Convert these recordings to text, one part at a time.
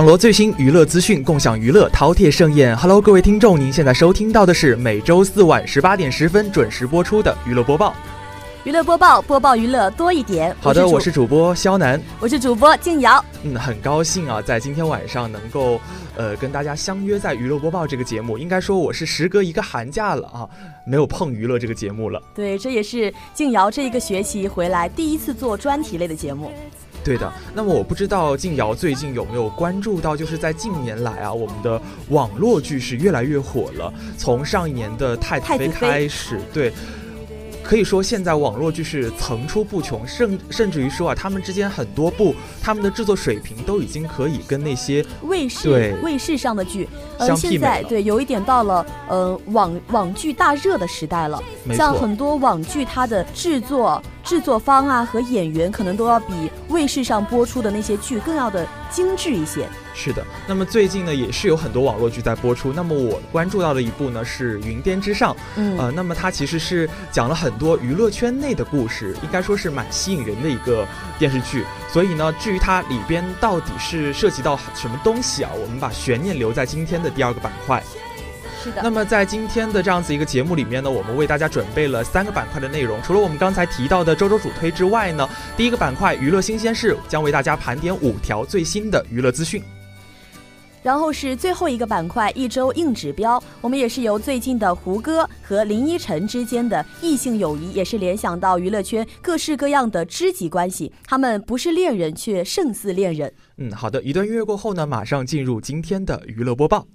网罗最新娱乐资讯，共享娱乐，饕餮盛宴。Hello，各位听众，您现在收听到的是每周四晚十八点十分准时播出的娱乐播报。娱乐播报，播报娱乐多一点。好的，我是主播肖楠，我是主播静瑶。嗯，很高兴啊，在今天晚上能够呃跟大家相约在娱乐播报这个节目。应该说我是时隔一个寒假了啊，没有碰娱乐这个节目了。对，这也是静瑶这一个学期回来第一次做专题类的节目。对的，那么我不知道静瑶最近有没有关注到，就是在近年来啊，我们的网络剧是越来越火了。从上一年的《太子妃》开始，对。可以说，现在网络剧是层出不穷，甚甚至于说啊，他们之间很多部，他们的制作水平都已经可以跟那些卫视卫视上的剧相媲美对，有一点到了呃网网剧大热的时代了。像很多网剧，它的制作制作方啊和演员，可能都要比卫视上播出的那些剧更要的精致一些。是的，那么最近呢，也是有很多网络剧在播出。那么我关注到的一部呢是《云巅之上》，嗯，呃，那么它其实是讲了很多娱乐圈内的故事，应该说是蛮吸引人的一个电视剧。所以呢，至于它里边到底是涉及到什么东西啊，我们把悬念留在今天的第二个板块。是的。那么在今天的这样子一个节目里面呢，我们为大家准备了三个板块的内容。除了我们刚才提到的周周主推之外呢，第一个板块娱乐新鲜事将为大家盘点五条最新的娱乐资讯。然后是最后一个板块，一周硬指标。我们也是由最近的胡歌和林依晨之间的异性友谊，也是联想到娱乐圈各式各样的知己关系。他们不是恋人，却胜似恋人。嗯，好的。一段音乐过后呢，马上进入今天的娱乐播报。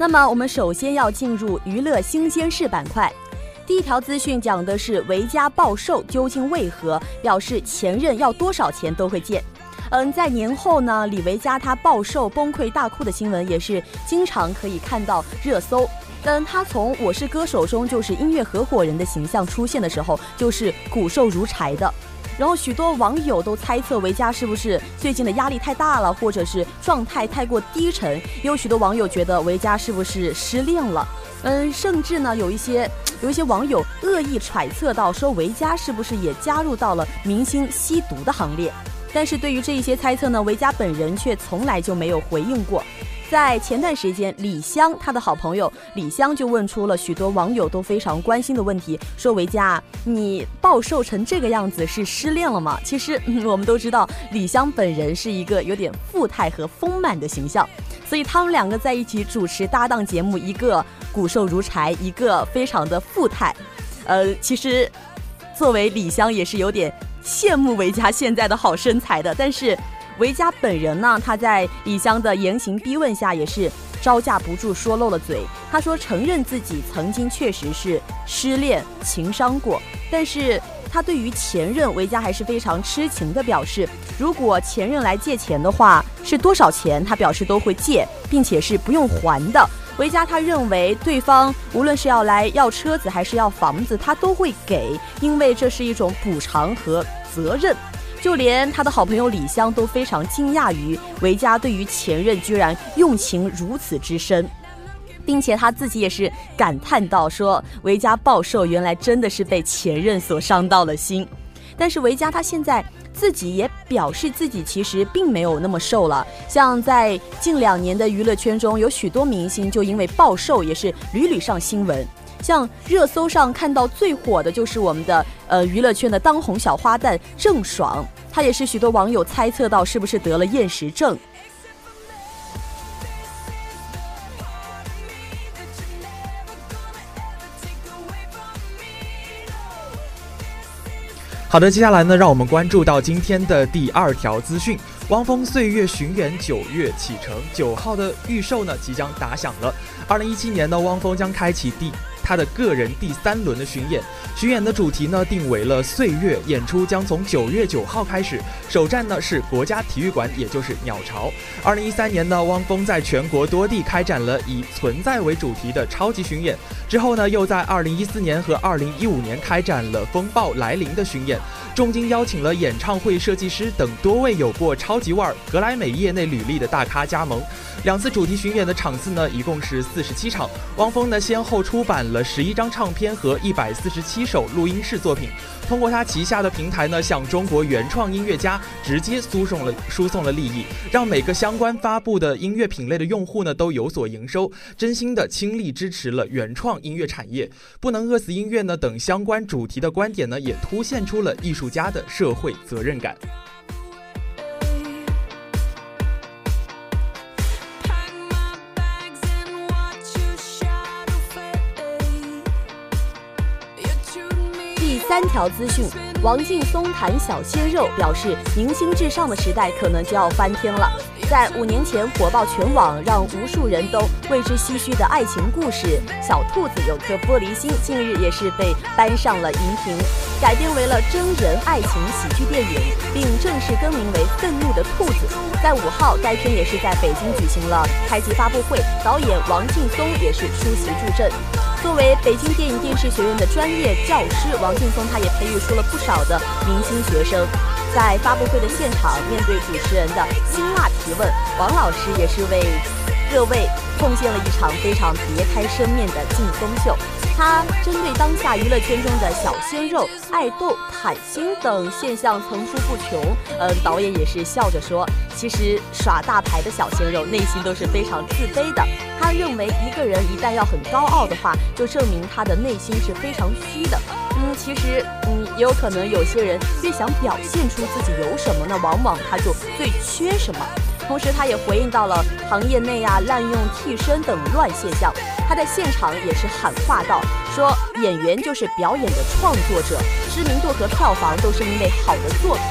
那么我们首先要进入娱乐新鲜事板块，第一条资讯讲的是维嘉暴瘦究竟为何，表示前任要多少钱都会见。嗯，在年后呢，李维嘉他暴瘦崩溃大哭的新闻也是经常可以看到热搜。但他从《我是歌手》中就是音乐合伙人的形象出现的时候，就是骨瘦如柴的。然后许多网友都猜测维嘉是不是最近的压力太大了，或者是状态太过低沉。也有许多网友觉得维嘉是不是失恋了？嗯，甚至呢有一些 有一些网友恶意揣测到说维嘉是不是也加入到了明星吸毒的行列？但是对于这一些猜测呢，维嘉本人却从来就没有回应过。在前段时间，李湘他的好朋友李湘就问出了许多网友都非常关心的问题，说维嘉，你暴瘦成这个样子是失恋了吗？其实 我们都知道，李湘本人是一个有点富态和丰满的形象，所以他们两个在一起主持搭档节目，一个骨瘦如柴，一个非常的富态。呃，其实作为李湘也是有点羡慕维嘉现在的好身材的，但是。维嘉本人呢，他在李湘的严刑逼问下，也是招架不住，说漏了嘴。他说承认自己曾经确实是失恋、情伤过，但是他对于前任维嘉还是非常痴情的，表示如果前任来借钱的话，是多少钱，他表示都会借，并且是不用还的。维嘉他认为对方无论是要来要车子还是要房子，他都会给，因为这是一种补偿和责任。就连他的好朋友李湘都非常惊讶于维嘉对于前任居然用情如此之深，并且他自己也是感叹到说：“维嘉暴瘦，原来真的是被前任所伤到了心。”但是维嘉他现在。自己也表示自己其实并没有那么瘦了，像在近两年的娱乐圈中，有许多明星就因为暴瘦也是屡屡上新闻。像热搜上看到最火的就是我们的呃娱乐圈的当红小花旦郑爽，她也是许多网友猜测到是不是得了厌食症。好的，接下来呢，让我们关注到今天的第二条资讯：汪峰岁月巡演九月启程，九号的预售呢即将打响了。二零一七年呢，汪峰将开启第。他的个人第三轮的巡演，巡演的主题呢定为了岁月，演出将从九月九号开始，首站呢是国家体育馆，也就是鸟巢。二零一三年呢，汪峰在全国多地开展了以存在为主题的超级巡演，之后呢又在二零一四年和二零一五年开展了风暴来临的巡演，重金邀请了演唱会设计师等多位有过超级腕儿、格莱美业内履历的大咖加盟。两次主题巡演的场次呢，一共是四十七场。汪峰呢，先后出版了十一张唱片和一百四十七首录音室作品，通过他旗下的平台呢，向中国原创音乐家直接输送了输送了利益，让每个相关发布的音乐品类的用户呢都有所营收，真心的倾力支持了原创音乐产业，不能饿死音乐呢等相关主题的观点呢，也凸显出了艺术家的社会责任感。三条资讯：王劲松谈小鲜肉，表示明星至上的时代可能就要翻天了。在五年前火爆全网，让无数人都为之唏嘘的爱情故事《小兔子有颗玻璃心》，近日也是被搬上了荧屏，改编为了真人爱情喜剧电影，并正式更名为《愤怒的兔子》。在五号，该片也是在北京举行了开机发布会，导演王劲松也是出席助阵。作为北京电影电视学院的专业教师，王劲松他也培育出了不少的明星学生。在发布会的现场，面对主持人的辛辣提问，王老师也是为各位奉献了一场非常别开生面的劲松秀。他针对当下娱乐圈中的小鲜肉、爱豆、坦星等现象层出不穷，嗯，导演也是笑着说，其实耍大牌的小鲜肉内心都是非常自卑的。他认为一个人一旦要很高傲的话，就证明他的内心是非常虚的。嗯，其实，嗯，也有可能有些人越想表现出自己有什么，那往往他就最缺什么。同时，他也回应到了行业内啊滥用替身等乱现象。他在现场也是喊话道：“说演员就是表演的创作者，知名度和票房都是因为好的作品。”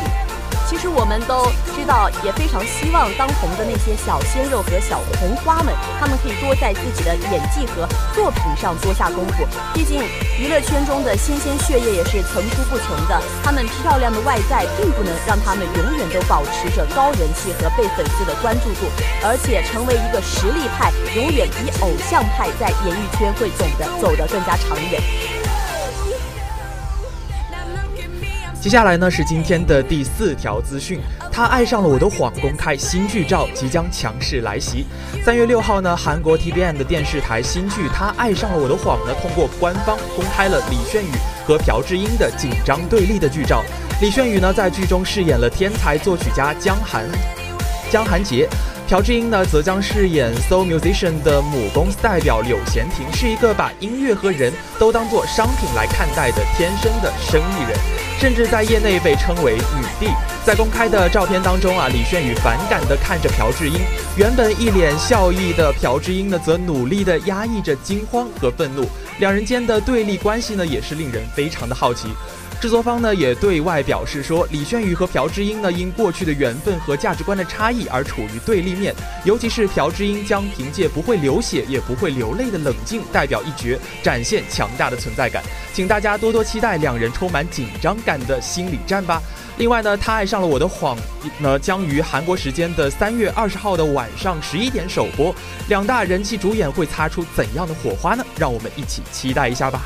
其实我们都知道，也非常希望当红的那些小鲜肉和小红花们，他们可以多在自己的演技和作品上多下功夫。毕竟娱乐圈中的新鲜血液也是层出不穷的，他们漂亮的外在并不能让他们永远都保持着高人气和被粉丝的关注度，而且成为一个实力派，永远比偶像派在演艺圈会走的走得更加长远。接下来呢是今天的第四条资讯，他爱上了我的谎公开新剧照即将强势来袭。三月六号呢，韩国 TVN 的电视台新剧《他爱上了我的谎》呢，通过官方公开了李炫宇和朴智英的紧张对立的剧照。李炫宇呢在剧中饰演了天才作曲家江寒江寒杰。朴智英呢，则将饰演 Soul Musician 的母公司代表柳贤婷，是一个把音乐和人都当作商品来看待的天生的生意人，甚至在业内被称为女帝。在公开的照片当中啊，李炫宇反感地看着朴智英，原本一脸笑意的朴智英呢，则努力地压抑着惊慌和愤怒，两人间的对立关系呢，也是令人非常的好奇。制作方呢也对外表示说，李轩宇和朴智英呢因过去的缘分和价值观的差异而处于对立面，尤其是朴智英将凭借不会流血也不会流泪的冷静代表一角，展现强大的存在感。请大家多多期待两人充满紧张感的心理战吧。另外呢，他爱上了我的谎呢，将于韩国时间的三月二十号的晚上十一点首播。两大人气主演会擦出怎样的火花呢？让我们一起期待一下吧。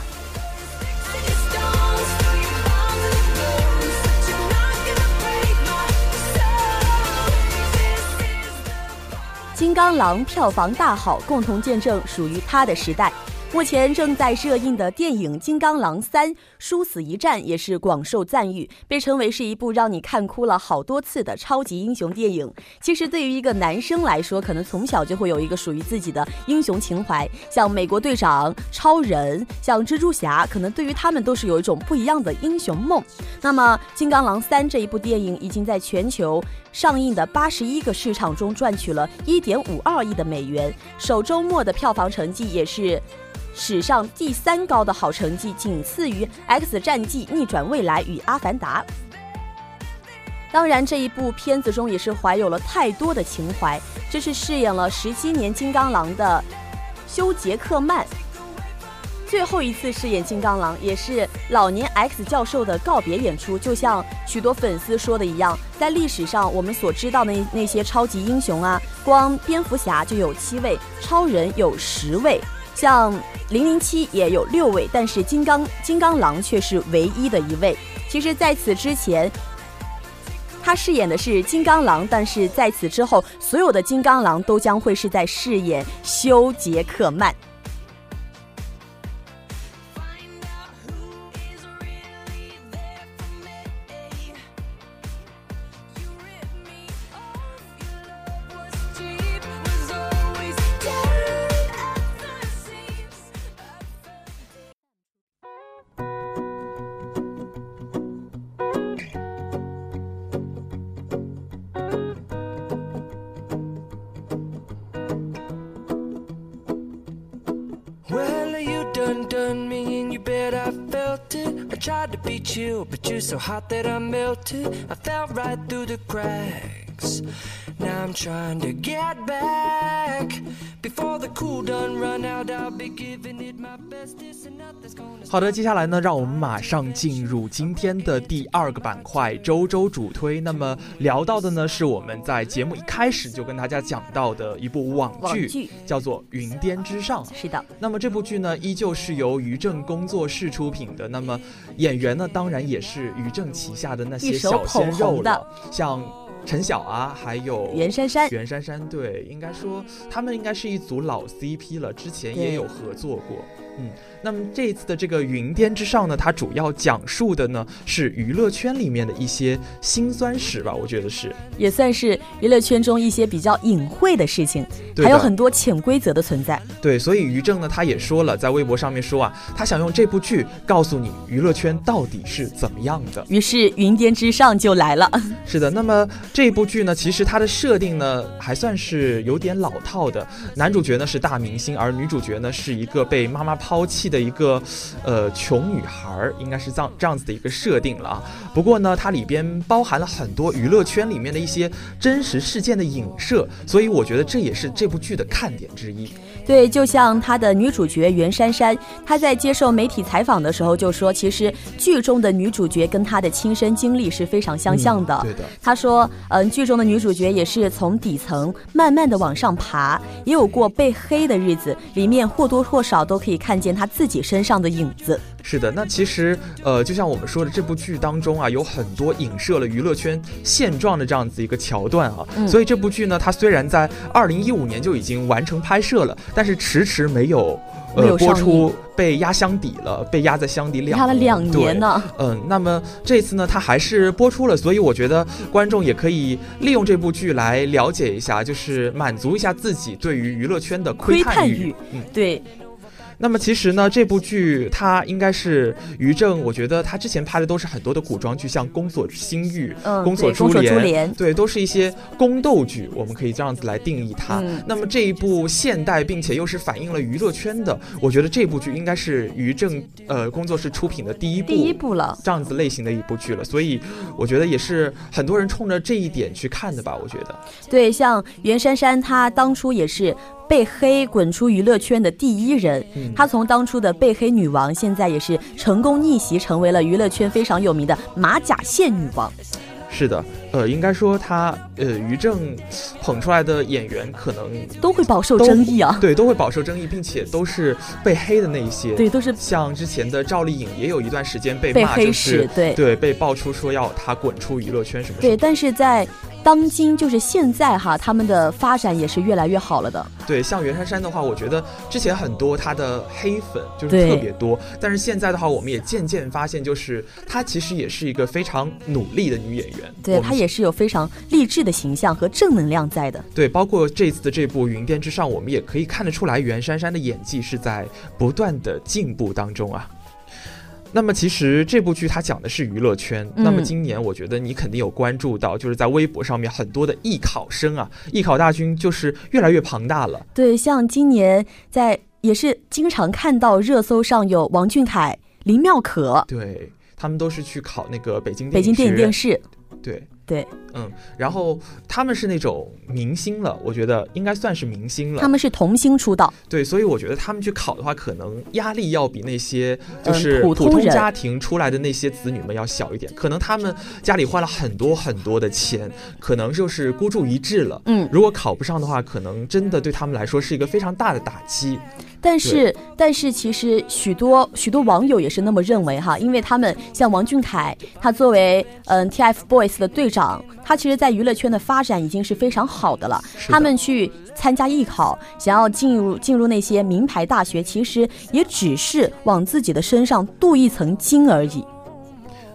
刚狼票房大好，共同见证属于他的时代。目前正在热映的电影《金刚狼三：殊死一战》也是广受赞誉，被称为是一部让你看哭了好多次的超级英雄电影。其实对于一个男生来说，可能从小就会有一个属于自己的英雄情怀，像美国队长、超人，像蜘蛛侠，可能对于他们都是有一种不一样的英雄梦。那么《金刚狼三》这一部电影已经在全球上映的八十一个市场中赚取了一点五二亿的美元，首周末的票房成绩也是。史上第三高的好成绩，仅次于《X 战记：逆转未来》与《阿凡达》。当然，这一部片子中也是怀有了太多的情怀。这是饰演了十七年金刚狼的休·杰克曼，最后一次饰演金刚狼，也是老年 X 教授的告别演出。就像许多粉丝说的一样，在历史上我们所知道的那那些超级英雄啊，光蝙蝠侠就有七位，超人有十位。像零零七也有六位，但是金刚金刚狼却是唯一的一位。其实，在此之前，他饰演的是金刚狼，但是在此之后，所有的金刚狼都将会是在饰演修·杰克曼。But you're so hot that I melted. I fell right through the cracks. Now I'm trying to get back. Before the cool done run out, I'll be giving it my best. 好的，接下来呢，让我们马上进入今天的第二个板块——周周主推。那么聊到的呢，是我们在节目一开始就跟大家讲到的一部网剧，叫做《云巅之上》。是的。那么这部剧呢，依旧是由于正工作室出品的。那么演员呢，当然也是于正旗下的那些小鲜肉了，像。陈晓啊，还有袁姗姗，袁姗姗，对，应该说他们应该是一组老 CP 了，之前也有合作过，嗯。那么这一次的这个《云巅之上》呢，它主要讲述的呢是娱乐圈里面的一些辛酸史吧，我觉得是，也算是娱乐圈中一些比较隐晦的事情，还有很多潜规则的存在。对，所以于正呢，他也说了，在微博上面说啊，他想用这部剧告诉你娱乐圈到底是怎么样的。于是《云巅之上》就来了。是的，那么这部剧呢，其实它的设定呢还算是有点老套的，男主角呢是大明星，而女主角呢是一个被妈妈抛弃。的一个，呃，穷女孩儿应该是这样这样子的一个设定了啊。不过呢，它里边包含了很多娱乐圈里面的一些真实事件的影射，所以我觉得这也是这部剧的看点之一。对，就像他的女主角袁姗姗，她在接受媒体采访的时候就说，其实剧中的女主角跟她的亲身经历是非常相像的。对的，她说，嗯，剧中的女主角也是从底层慢慢的往上爬，也有过被黑的日子，里面或多或少都可以看见她自己身上的影子。是的，那其实，呃，就像我们说的，这部剧当中啊，有很多影射了娱乐圈现状的这样子一个桥段啊。所以这部剧呢，它虽然在二零一五年就已经完成拍摄了，但是迟迟没有呃播出，被压箱底了，被压在箱底两压了两年呢。嗯，那么这次呢，它还是播出了，所以我觉得观众也可以利用这部剧来了解一下，就是满足一下自己对于娱乐圈的窥探欲。嗯，对。那么其实呢，这部剧它应该是于正，我觉得他之前拍的都是很多的古装剧，像《宫锁心玉》嗯，宫锁珠帘》，对，都是一些宫斗剧，我们可以这样子来定义它。那么这一部现代并且又是反映了娱乐圈的，我觉得这部剧应该是于正呃工作室出品的第一部第一部了这样子类型的一部剧了，所以我觉得也是很多人冲着这一点去看的吧。我觉得，对，像袁姗姗她当初也是。被黑滚出娱乐圈的第一人，她从当初的被黑女王，现在也是成功逆袭，成为了娱乐圈非常有名的马甲线女王。是的，呃，应该说他，呃，于正捧出来的演员可能都会饱受争议啊，对，都会饱受争议，并且都是被黑的那一些，对，都是像之前的赵丽颖也有一段时间被被黑史，对。对，被爆出说要她滚出娱乐圈什么，对，但是在当今就是现在哈，他们的发展也是越来越好了的。对，像袁姗姗的话，我觉得之前很多她的黑粉就是特别多，但是现在的话，我们也渐渐发现，就是她其实也是一个非常努力的女演员。对，她也是有非常励志的形象和正能量在的。对，包括这次的这部《云巅之上》，我们也可以看得出来，袁姗姗的演技是在不断的进步当中啊。那么其实这部剧它讲的是娱乐圈。那么今年我觉得你肯定有关注到，就是在微博上面很多的艺考生啊，艺考大军就是越来越庞大了。对，像今年在也是经常看到热搜上有王俊凯、林妙可，对他们都是去考那个北京北京电影电视。对。对，嗯，然后他们是那种明星了，我觉得应该算是明星了。他们是童星出道，对，所以我觉得他们去考的话，可能压力要比那些就是普通家庭出来的那些子女们要小一点。可能他们家里花了很多很多的钱，可能就是孤注一掷了。嗯，如果考不上的话，可能真的对他们来说是一个非常大的打击。但是，但是其实许多许多网友也是那么认为哈，因为他们像王俊凯，他作为嗯 TFBOYS 的队长，他其实，在娱乐圈的发展已经是非常好的了。他们去参加艺考，想要进入进入那些名牌大学，其实也只是往自己的身上镀一层金而已。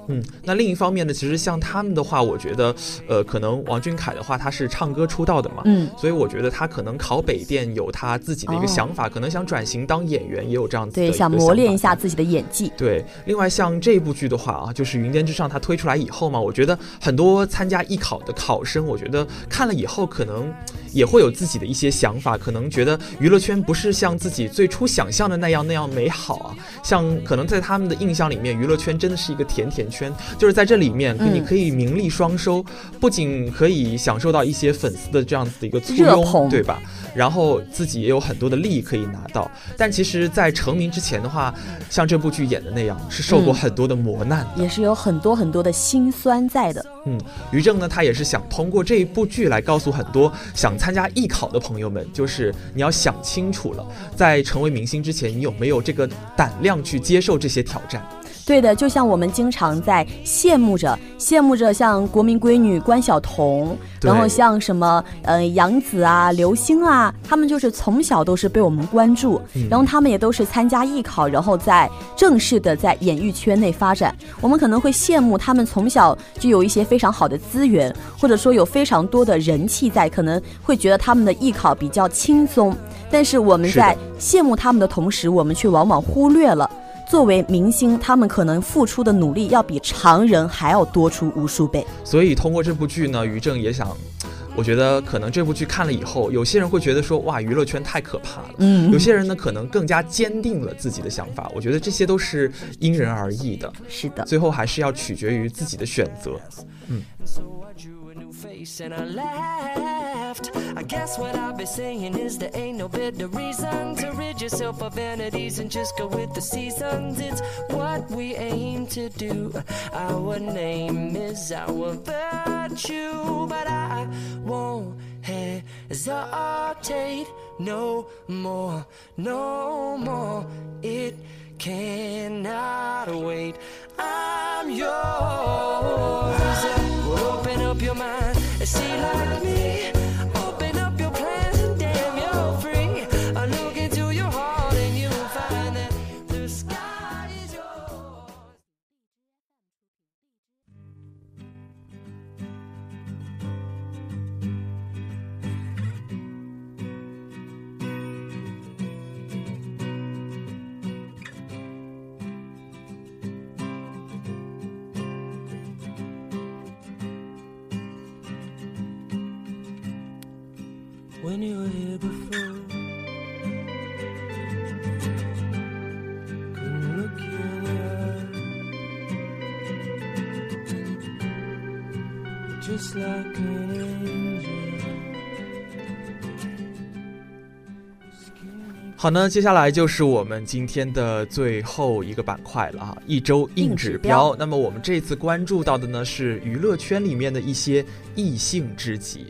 嗯，那另一方面呢，其实像他们的话，我觉得，呃，可能王俊凯的话，他是唱歌出道的嘛，嗯，所以我觉得他可能考北电有他自己的一个想法，可能想转型当演员，也有这样子对，想磨练一下自己的演技。对，另外像这部剧的话啊，就是《云巅之上》，它推出来以后嘛，我觉得很多参加艺考的考生，我觉得看了以后可能。也会有自己的一些想法，可能觉得娱乐圈不是像自己最初想象的那样那样美好啊。像可能在他们的印象里面，娱乐圈真的是一个甜甜圈，就是在这里面，你可以名利双收，不仅可以享受到一些粉丝的这样子的一个簇拥，对吧？然后自己也有很多的利益可以拿到。但其实，在成名之前的话，像这部剧演的那样，是受过很多的磨难，也是有很多很多的辛酸在的。嗯，于正呢，他也是想通过这一部剧来告诉很多想。参参加艺考的朋友们，就是你要想清楚了，在成为明星之前，你有没有这个胆量去接受这些挑战？对的，就像我们经常在羡慕着、羡慕着，像国民闺女关晓彤，然后像什么呃杨紫啊、刘星啊，他们就是从小都是被我们关注，然后他们也都是参加艺考，然后在正式的在演艺圈内发展。我们可能会羡慕他们从小就有一些非常好的资源，或者说有非常多的人气在，可能会觉得他们的艺考比较轻松。但是我们在羡慕他们的同时，我们却往往忽略了。作为明星，他们可能付出的努力要比常人还要多出无数倍。所以通过这部剧呢，于正也想，我觉得可能这部剧看了以后，有些人会觉得说，哇，娱乐圈太可怕了。嗯，有些人呢，可能更加坚定了自己的想法。我觉得这些都是因人而异的。是的，最后还是要取决于自己的选择。嗯。I laughed. I guess what I'll be saying is there ain't no better reason to rid yourself of vanities and just go with the seasons. It's what we aim to do. Our name is our virtue, but I won't hesitate no more, no more. It cannot wait. I'm yours. Is she like me? Mind and see like me. 好呢，接下来就是我们今天的最后一个板块了啊，一周硬指标。那么我们这次关注到的呢是娱乐圈里面的一些异性知己。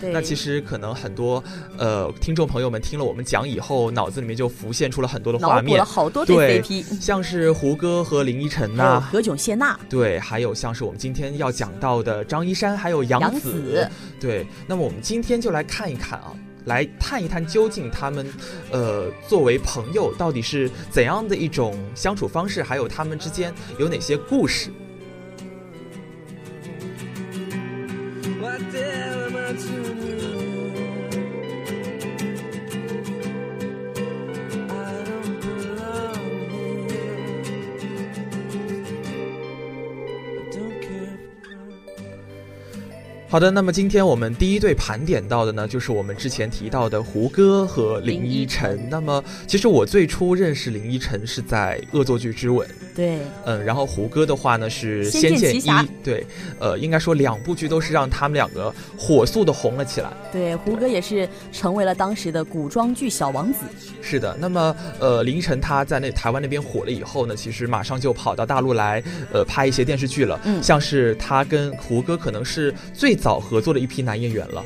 那其实可能很多呃听众朋友们听了我们讲以后，脑子里面就浮现出了很多的画面，了好多对 CP，像是胡歌和林依晨呐，何炅谢娜，对，还有像是我们今天要讲到的张一山，还有杨紫，对。那么我们今天就来看一看啊。来探一探，究竟他们，呃，作为朋友，到底是怎样的一种相处方式？还有他们之间有哪些故事？好的，那么今天我们第一对盘点到的呢，就是我们之前提到的胡歌和林依晨。那么，其实我最初认识林依晨是在《恶作剧之吻》。对，嗯，然后胡歌的话呢是《仙剑一》，对，呃，应该说两部剧都是让他们两个火速的红了起来。对，胡歌也是成为了当时的古装剧小王子。是的，那么呃，林依晨他在那台湾那边火了以后呢，其实马上就跑到大陆来，呃，拍一些电视剧了。嗯，像是他跟胡歌可能是最早合作的一批男演员了。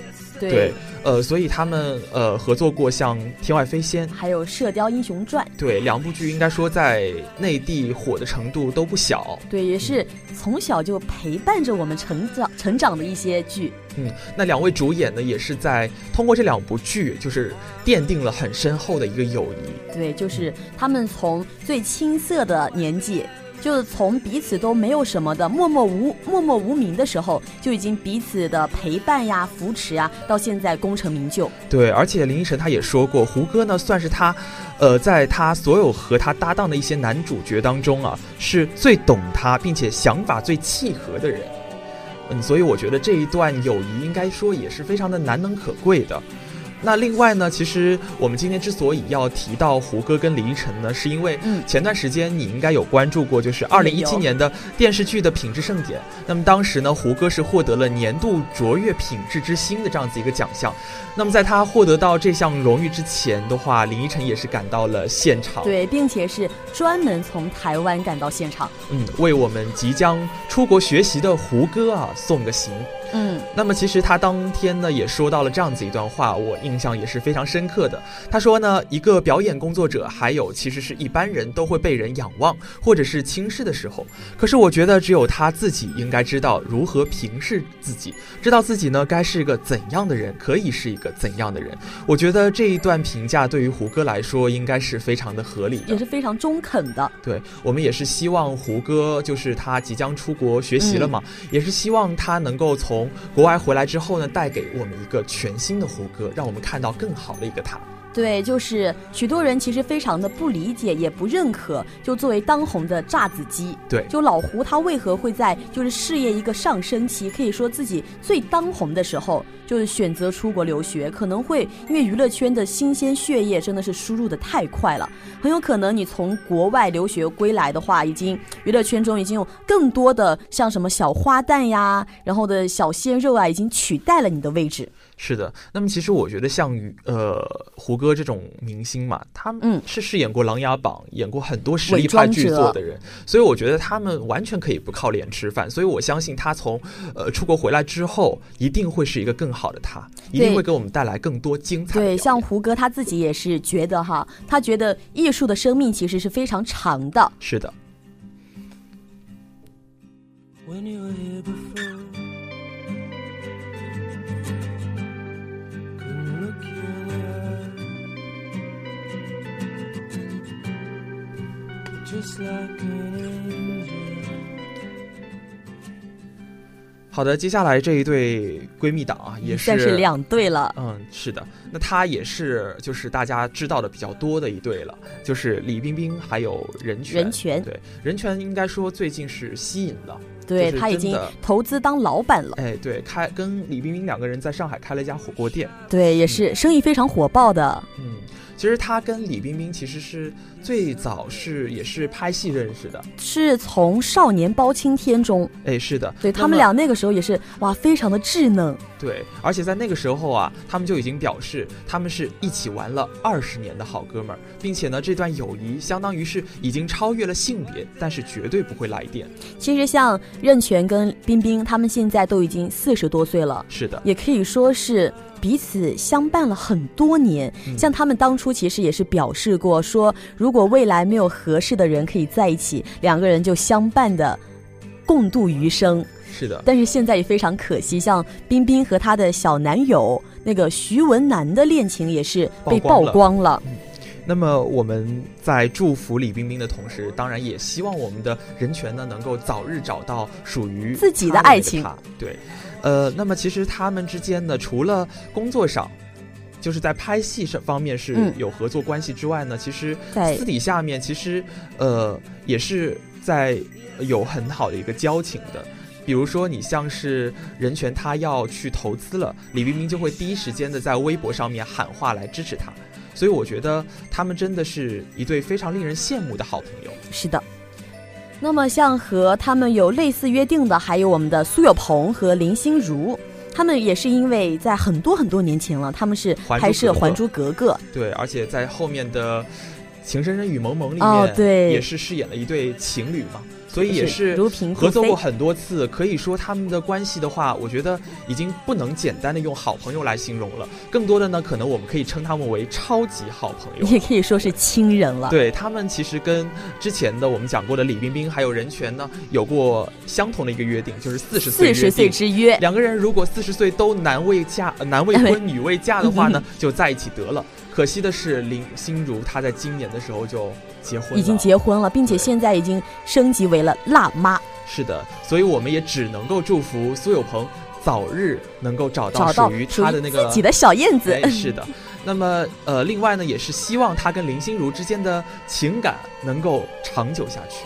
对，呃，所以他们呃合作过像《天外飞仙》，还有《射雕英雄传》。对，两部剧应该说在内地火的程度都不小。对，也是从小就陪伴着我们成长成长的一些剧。嗯，那两位主演呢，也是在通过这两部剧，就是奠定了很深厚的一个友谊。对，就是他们从最青涩的年纪。就是从彼此都没有什么的默默无默默无名的时候，就已经彼此的陪伴呀、扶持啊，到现在功成名就。对，而且林依晨他也说过，胡歌呢算是他，呃，在他所有和他搭档的一些男主角当中啊，是最懂他，并且想法最契合的人。嗯，所以我觉得这一段友谊应该说也是非常的难能可贵的。那另外呢，其实我们今天之所以要提到胡歌跟李依晨呢，是因为前段时间你应该有关注过，就是二零一七年的电视剧的品质盛典。那么当时呢，胡歌是获得了年度卓越品质之星的这样子一个奖项。那么在他获得到这项荣誉之前的话，林依晨也是赶到了现场，对，并且是专门从台湾赶到现场，嗯，为我们即将出国学习的胡歌啊送个行。嗯，那么其实他当天呢也说到了这样子一段话，我印象也是非常深刻的。他说呢，一个表演工作者，还有其实是一般人都会被人仰望或者是轻视的时候，可是我觉得只有他自己应该知道如何平视自己，知道自己呢该是个怎样的人，可以是一个怎样的人。我觉得这一段评价对于胡歌来说应该是非常的合理，也是非常中肯的。对我们也是希望胡歌就是他即将出国学习了嘛，也是希望他能够从。国外回来之后呢，带给我们一个全新的胡歌，让我们看到更好的一个他。对，就是许多人其实非常的不理解，也不认可。就作为当红的炸子鸡，对，就老胡他为何会在就是事业一个上升期，可以说自己最当红的时候，就是选择出国留学？可能会因为娱乐圈的新鲜血液真的是输入的太快了，很有可能你从国外留学归来的话，已经娱乐圈中已经有更多的像什么小花旦呀，然后的小鲜肉啊，已经取代了你的位置。是的，那么其实我觉得像呃胡歌这种明星嘛，他们是饰演过《琅琊榜》，演过很多实力派剧作的人，所以我觉得他们完全可以不靠脸吃饭。所以我相信他从呃出国回来之后，一定会是一个更好的他，一定会给我们带来更多精彩。对，像胡歌他自己也是觉得哈，他觉得艺术的生命其实是非常长的。是的。好的，接下来这一对闺蜜档啊，也是算是两对了。嗯，是的，那她也是就是大家知道的比较多的一对了，就是李冰冰还有任泉。任泉对任泉应该说最近是吸引了，对他已经投资当老板了。哎，对，开跟李冰冰两个人在上海开了一家火锅店，对，也是生意非常火爆的。嗯。其实他跟李冰冰其实是最早是也是拍戏认识的，是从《少年包青天》中，哎，是的，对他们俩那个时候也是哇，非常的稚嫩。对，而且在那个时候啊，他们就已经表示他们是一起玩了二十年的好哥们儿，并且呢，这段友谊相当于是已经超越了性别，但是绝对不会来电。其实像任泉跟冰冰，他们现在都已经四十多岁了，是的，也可以说是。彼此相伴了很多年，像他们当初其实也是表示过，说如果未来没有合适的人可以在一起，两个人就相伴的共度余生。是的，但是现在也非常可惜，像冰冰和她的小男友那个徐文楠的恋情也是被曝光了。那么我们在祝福李冰冰的同时，当然也希望我们的人权呢能够早日找到属于自己的爱情。对。呃，那么其实他们之间呢，除了工作上，就是在拍戏上方面是有合作关系之外呢，其实私底下面其实呃也是在有很好的一个交情的。比如说，你像是任泉他要去投资了，李冰冰就会第一时间的在微博上面喊话来支持他。所以我觉得他们真的是一对非常令人羡慕的好朋友。是的。那么，像和他们有类似约定的，还有我们的苏有朋和林心如，他们也是因为在很多很多年前了，他们是拍摄《还珠格格》，对，而且在后面的《情深深雨蒙蒙》里面，对，也是饰演了一对情侣嘛。所以也是合作过很多次，可以说他们的关系的话，我觉得已经不能简单的用好朋友来形容了，更多的呢，可能我们可以称他们为超级好朋友，也可以说是亲人了。对他们其实跟之前的我们讲过的李冰冰还有任泉呢，有过相同的一个约定，就是四十岁四十岁之约，两个人如果四十岁都男未嫁男未 婚女未嫁的话呢，就在一起得了。可惜的是，林心如她在今年的时候就结婚，已经结婚了，并且现在已经升级为了辣妈。是的，所以我们也只能够祝福苏有朋早日能够找到属于他的那个自己的小燕子。是的，那么呃，另外呢，也是希望他跟林心如之间的情感能够长久下去。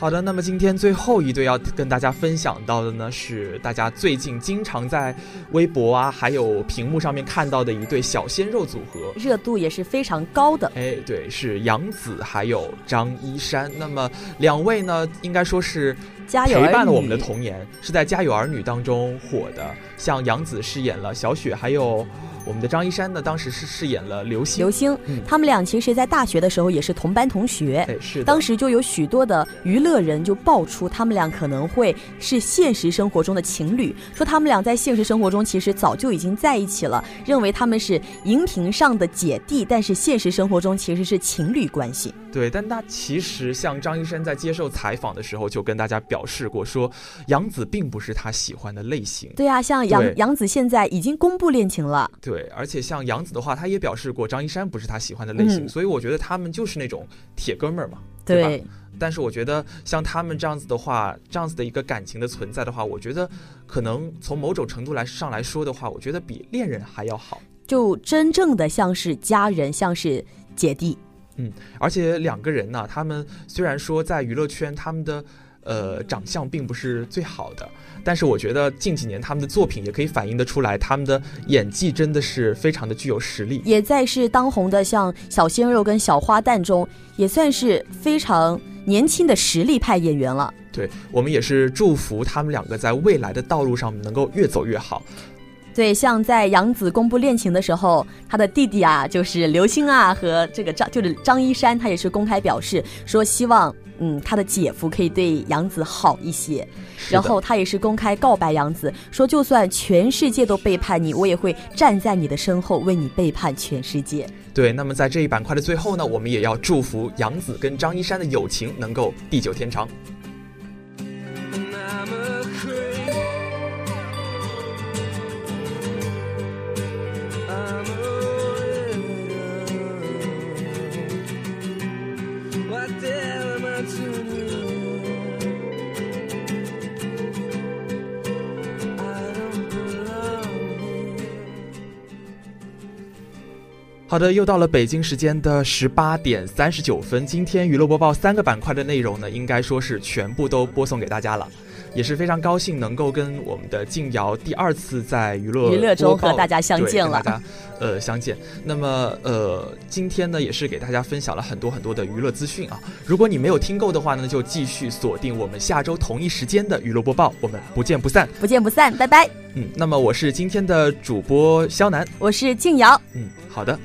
好的，那么今天最后一对要跟大家分享到的呢，是大家最近经常在微博啊，还有屏幕上面看到的一对小鲜肉组合，热度也是非常高的。哎，对，是杨紫还有张一山。那么两位呢，应该说是陪伴了我们的童年，是在《家有儿女》当中火的。像杨紫饰演了小雪，还有。我们的张一山呢，当时是饰演了刘星。刘星，他们俩其实，在大学的时候也是同班同学。哎，是。当时就有许多的娱乐人就爆出他们俩可能会是现实生活中的情侣，说他们俩在现实生活中其实早就已经在一起了，认为他们是荧屏上的姐弟，但是现实生活中其实是情侣关系。对，但那其实像张一山在接受采访的时候就跟大家表示过，说杨紫并不是他喜欢的类型。对啊，像杨杨紫现在已经公布恋情了。对，而且像杨紫的话，他也表示过张一山不是他喜欢的类型，所以我觉得他们就是那种铁哥们儿嘛，对吧？但是我觉得像他们这样子的话，这样子的一个感情的存在的话，我觉得可能从某种程度来上来说的话，我觉得比恋人还要好，就真正的像是家人，像是姐弟。嗯，而且两个人呢，他们虽然说在娱乐圈，他们的呃长相并不是最好的，但是我觉得近几年他们的作品也可以反映得出来，他们的演技真的是非常的具有实力。也在是当红的像小鲜肉跟小花旦中，也算是非常年轻的实力派演员了。对我们也是祝福他们两个在未来的道路上能够越走越好。对，像在杨紫公布恋情的时候，他的弟弟啊，就是刘星啊，和这个张就是张一山，他也是公开表示说，希望嗯他的姐夫可以对杨子好一些。然后他也是公开告白杨子，说就算全世界都背叛你，我也会站在你的身后，为你背叛全世界。对，那么在这一板块的最后呢，我们也要祝福杨子跟张一山的友情能够地久天长。好的，又到了北京时间的十八点三十九分。今天娱乐播报三个板块的内容呢，应该说是全部都播送给大家了，也是非常高兴能够跟我们的静瑶第二次在娱乐娱乐中和大家相见了。大家呃相见。那么呃，今天呢也是给大家分享了很多很多的娱乐资讯啊。如果你没有听够的话呢，就继续锁定我们下周同一时间的娱乐播报，我们不见不散，不见不散，拜拜。嗯，那么我是今天的主播肖楠，我是静瑶。嗯，好的。